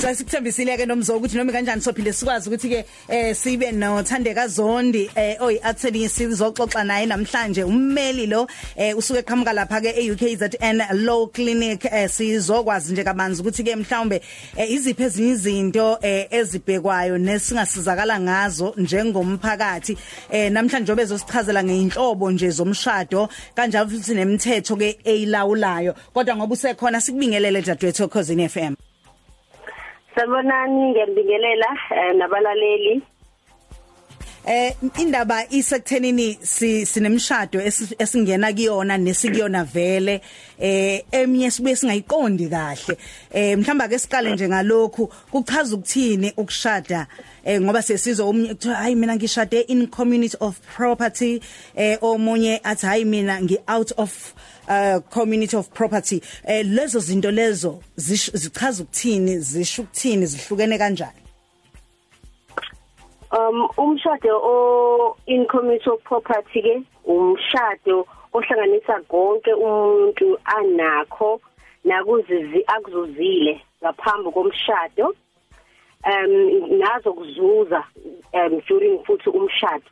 sasikuthembisile ke nomzo ukuthi noma kanjani sophinde sikwazi ukuthi ke eh sibe nothandeka zondi eh oy atheni sizoxoxa naye namhlanje. Ummeli lo eh usuke eqhamuka lapha ke eUKZN Law Clinic eh sizokwazi nje kabanzi ukuthi ke mhlawumbe eh, iziphi ezinye izinto eh, ezibhekwayo nesingasizakala ngazo njengomphakathi. Eh namhlanje obezosichazela ngeinhlobo nje zomshado kanjalo futhi nemithetho ke eyilawulayo. Kodwa ngoba usekhona sikubingelele dadewethu Khosini FM Sanibonani ngiyabingelela eh, nabalaleli. Eh indaba isekuthenini si sinemshado esingena kuyona nesikuyona vele. Eh eminye sibuye singayiqondi kahle. Eh mhlamba ke siqale nje ngalokhu kuchaza ukuthini ukushada eh ngoba sesizwe omunye kuthiwa hayi mina ngishade in community of property. Eh omunye athi hayi mina ngi out of uh community of property. Eh lezo zinto lezo zichaza ukuthini zisho ukuthini zihlukene kanjani? Um umshado o in community of property ke umshado ohlanganisa konke umuntu anakho nakuzizi akuzuzile ngaphambi komshado. Um nazo kuzuza um during futhi umshado.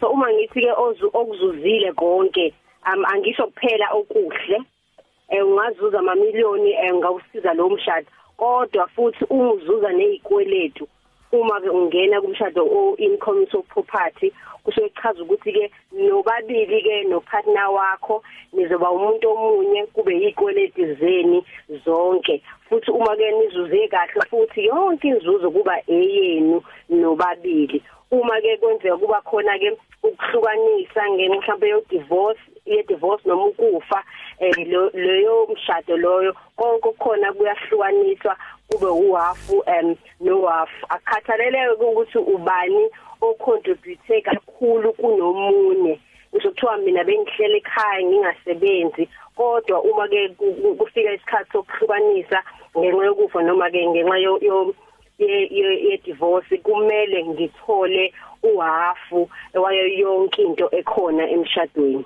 So uma ngithi ke okuzuzile konke um angisho kuphela okuhle. Eh ungazuza amamiliyoni eh, ngawusiza lo mshado. Kodwa futhi unguzuza nezikweletu uma ke ungena kumshado o income of property kusho kuchaza ukuthi ke nobabili ke no partner wakho nizoba umuntu omunye kube yikweleti zeni zonke. Futhi uma ke nizuze kahle futhi yonke inzuzo kuba eyenu nobabili. Uma ke kwenzeka kuba khona ke ukuhlukanisa ngenxa mhlawumbe yo divorce ye divorce noma ukufa eh leyo mshado loyo konke khona kuyahlukaniswa kube uhafu um nohafu. Akhathaleleke ukuthi ubani ocontribute kakhulu kunomunye. Ngizokuthiwa mina bengihlele ekhaya ngingasebenzi kodwa uma ke kufika isikhathi sokuhlukanisa ngenxa yokufa noma ke ngenxa yo ye divorce kumele ngithole uhafu wayo yonke into ekhona emshadweni.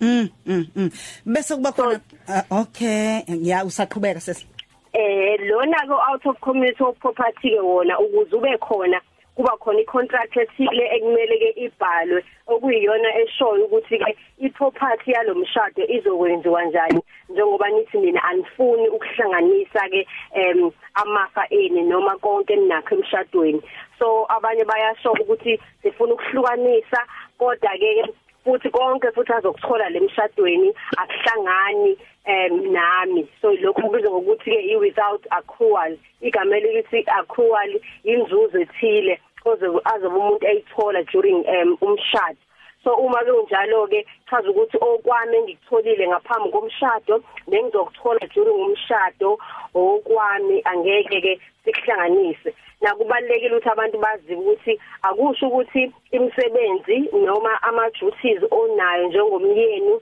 Mm mm mm. Bese kuba khona uh, okay. Ya usaqhubeka sesi. Eh lona ko out of community property ke wona ukuze ube khona kuba khona icontract ethile ekumele ke ibhalwe okuyiyona eshoyo ukuthi ke iproperty yalomshado izokwenziwa kanjani njengoba nithi mina anifuni ukuhlanganisa ke em amafa eni noma konke ninakho emshadweni. So abanye bayasho ukuthi sifuna ukuhlukanisa kodwa ke futhi konke futhi azokuthola lemshadweni akuhlangani em nami. So lokho kubizwa ngokuthi ke i without accrual. Igama elithi accrual inzuzo ethile koze azoba umuntu eyithola during um umshado. So uma kunjalo ke chaza ukuthi okwami engikutholile ngaphambi komshado bengizokuthola during umshado okwami angeke ke sikuhlanganise. Nakubalekile ukuthi abantu bazi ukuthi akusho ukuthi imisebenzi noma ama duties onayo njengomyeni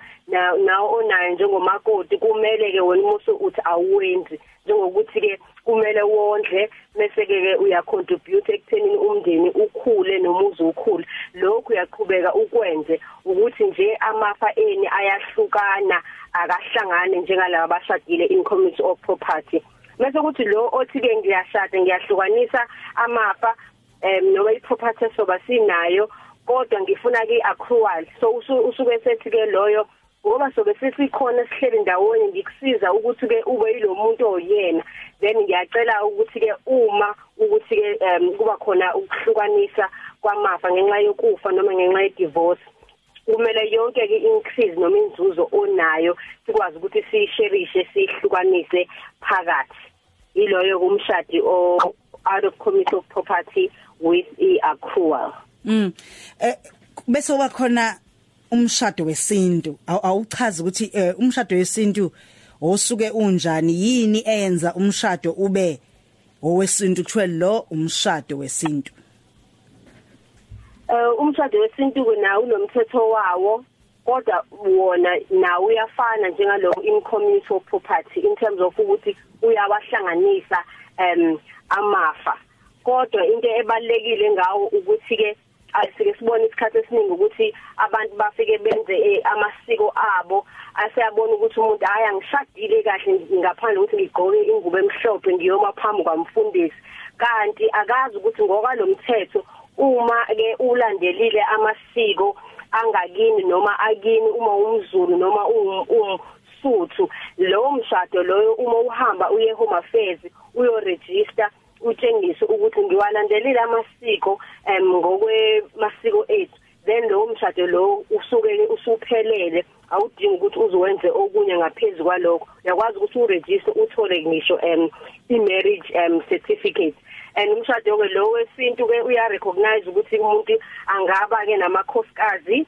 nawo onayo njengomakoti kumele ke wena umuso uthi awenzi njengokuthi ke kumele wondle bese ke uya contribute ekuthenini umndeni ukhule nomuzi ukhule. Lokhu uyaqhubeka ukwenze ukuthi nje amafa eni ayahlukana akahlangane njengalabo abashadile in community of property. Bese kuthi lo othi ke ngiyashada ngiyahlukanisa amafa em noma iproperty soba sinayo kodwa ngifuna ke accrual so usuke sethi ke loyo ngoba sobe sesikhona sihleli ndawonye ngikusiza ukuthi ke ube yilomuntu oyena. Then ngiyacela ukuthi ke uma ukuthi ke kuba khona ukuhlukanisa kwamafa ngenxa yokufa noma ngenxa ye divorce kumele yonke ke increase noma inzuzo onayo sikwazi ukuthi siyisherishe sihlukanise phakathi. Iloyo kumshadi o out of community of property with i accrual mm. Eh bese kuba khona umshado wesintu. Awuchaza ukuthi eh, umshado wesintu osuke unjani yini eyenza umshado ube owesintu kuthiwe lo umshado wesintu? Eh umshado wesintu kunawo unomthetho wawo. Kodwa wona nawo uyafana njengalo in community of property in terms of ukuthi uyawahlanganisa em amafa. Kodwa into ebalekile ngawo ukuthi ke asike sibone isikhathi esiningi ukuthi abantu bafike benze eh, amasiko abo asiyabona ukuthi umuntu haya ngishadile kahle ngaphandle ukuthi ngigqoke ingubo emhlophe ngiyoma phambi kwamfundisi. Kanti akazi ukuthi ngoba lo mthetho uma ke ulandelile amasiko angakini noma akini uma umZulu noma umsuthu lo mshado loyo uma uhamba uye home affairs uyo register utshengise ukuthi ngiwalandelile amasiko em ngokwemasiko ethu. Then lo mshado lo usuke usuphelele awudingi ukuthi uzowenze okunye ngaphezulu kwalokho. Uyakwazi ukuthi uregister uthole ngisho em i-marriage um certificate. And umshado ke lo wesintu ke uya recognize ukuthi umuntu angaba ke namakhosikazi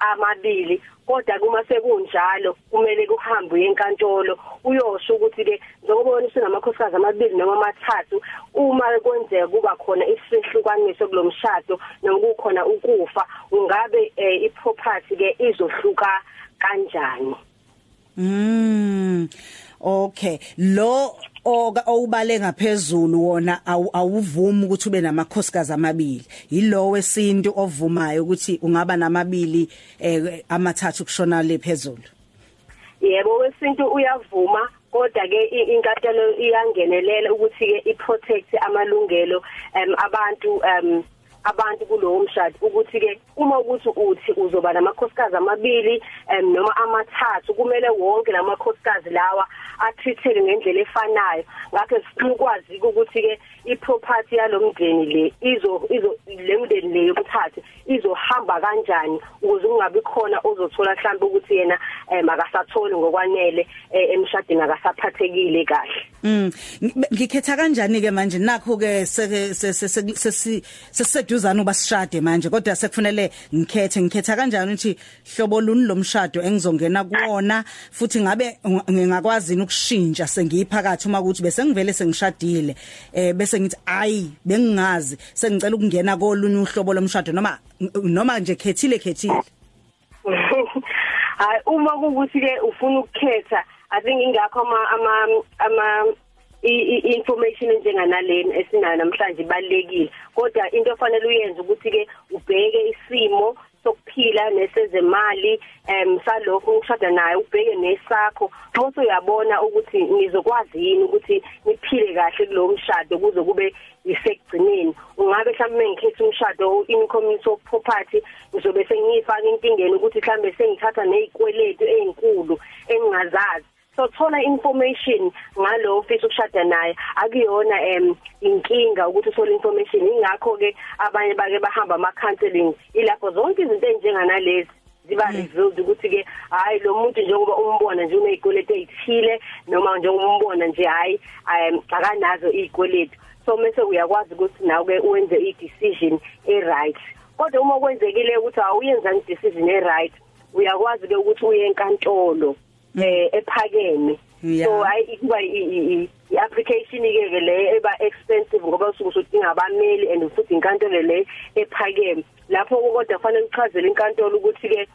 amabili. Kodwa kuma sekunjalo kumele kuhambe enkantolo uyosho ukuthi ke njengoba wena usunamakhosikazi amabili noma amathathu uma kwenzeka kuba khona isihlukaniso kulomshado noma kukhona ukufa ungabe eh, iproperty ke izohluka kanjani? Mm okay. Lo owubale ngaphezulu wona awuvumi ukuthi ube namakhosikazi amabili. Yilo wesintu ovumayo ukuthi ungaba namabili eh, amathathu kushona le phezulu. Yebo wesintu uyavuma kodwa ke inkantolo iyangenelela ukuthi ke iprotect amalungelo abantu um abantu kulowo mshado ukuthi ke uma ukuthi uthi uzoba namakhosikazi amabili um, noma amathathu kumele wonke lamakhosikazi lawa atreated ngendlela efanayo. Ngakho sikwazi ukuthi ke iproperty yalomndeni le izo izo lemndeni le yokuthatha izohamba kanjani ukuze kungabi khona ozothola mhlawumbe ukuthi yena eh, makasatholi ngokwanele eh, emshadini akasaphathekile kahle. Mm. Ngikhetha kanjani ke manje nakho ke seseduzana uba sishade manje kodwa sekufanele ngikhethe. Ngikhetha kanjani ukuthi hlobo luni lomshado engizongena kuona futhi ngabe ngingakwazi ukushintsha? Sengiyiphakathi uma ukuthi bese ngivele sengishadile eh bese ngithi ayi bengingazi. Sengicela ukungena kolunye uhlobo lomshado noma noma nje khethile khethile. Hayi uma kukuthi ke ufuna ukukhetha i think ingakho ama ama ama i-information enjenganalena esinayo namhlanje ibalekile kodwa into ofanele uyenze ukuthi ke ubheke isimo sokuphila nesezemali em salokho ngishada naye ubheke nesakho. Bese uyabona ukuthi ngizokwazi yini ukuthi niphile kahle kulowo mshado kuze kube isekugcineni. Ungabe mhlawumbe ngikhetha umshado in community of property ngizobe sengifaka inkingeni ukuthi mhlawumbe sengithatha nezikweletu ezinkulu engingazazi. So thola information ngalo ofisa ukushada naye. Akuyona em inkinga ukuthi uthole information. Ingakho ke abanye bake bahamba ama counseling ilapho zonke izinto ezinjenganalezi ziba mm. revealed ukuthi ke hayi lo muntu njengoba umbona nje unezikweletu ezithile noma njengoba umbona nje hayi akanazo izikweletu so mase uyakwazi ukuthi nawe ke uwenze i decision e right kodwa uma kwenzekile ukuthi awuyenza i decision e right uyakwazi ke ukuthi uye enkantolo. Ephakeme. So hayi kuba i-application ke le eba expensive ngoba usuke usudinga abameli and futhi inkantolo le ephakeme. Lapho kodwa kufanele uchazele inkantolo ukuthi ke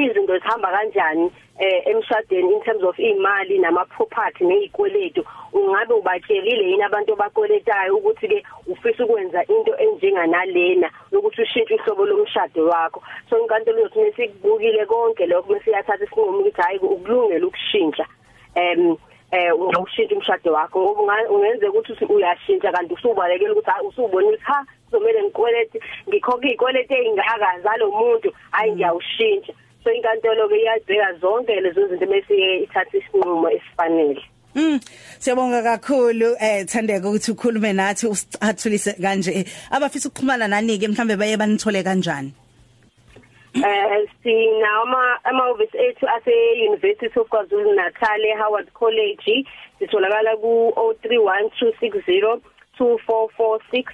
izinto zihamba kanjani eh emshadweni in terms of imali nama property nezikweletu ungabe ubatshelile yini abantu abakweletayo ukuthi ke ufisa ukwenza into enjenganalena ukuthi ushintshe ihlobo lomshado wakho? So inkantolo yothi mesikubukile konke lokho mesiyathatha isinqumo ukuthi hayi ukulungela ukushintsha em eh ungawushintsha umshado wakho. Ngoba ungenze ukuthi uyashintsha kanti usubalekela ukuthi hayi usubona ukuthi ha kuzomela ngikwelete ngikhokha izikwelete ezingaka zalo muntu hayi ngiyawushintsha. So inkantolo ke iyabheka zonke lezo zinto bese ithatha isinqumo esifanele. Mm siyabonga kakhulu eh thandeka ukuthi ukhulume nathi usicathulise kanje. Abafisa ukuxhumana nani ke mhlambe baye banithole kanjani? Eh sina ama ama office ethu ase University of KwaZulu Natal eHoward College. Sitholakala ku 031260 2446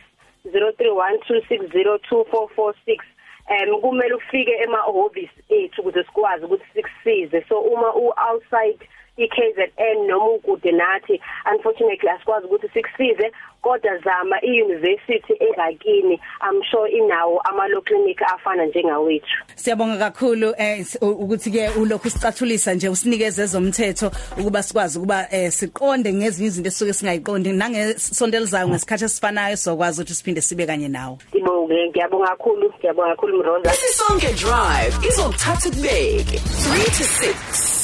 0312602446 em kumele ufike ema office ethu ukuze sikwazi ukuthi sikusize. So uma u outside iKZN noma ukude nathi unfortunately asikwazi ukuthi sikusize kodwa zama iuniversity engakini i'm sure inawo amalo clinic afana njengawethu. Siyabonga kakhulu eh ukuthi ke ulokhu sicathulisa nje usinikeze ezomthetho ukuba sikwazi ukuba eh siqonde ngezinye izinto esuke singayiqondi nangesonto elizayo ngesikhathi esifanayo sokwazi ukuthi siphinde sibe kanye nawe Ngibonge ngiyabonga kakhulu ngiyabonga kakhulu Mroza Isonke Drive izokuthatha kubeke 3 to 6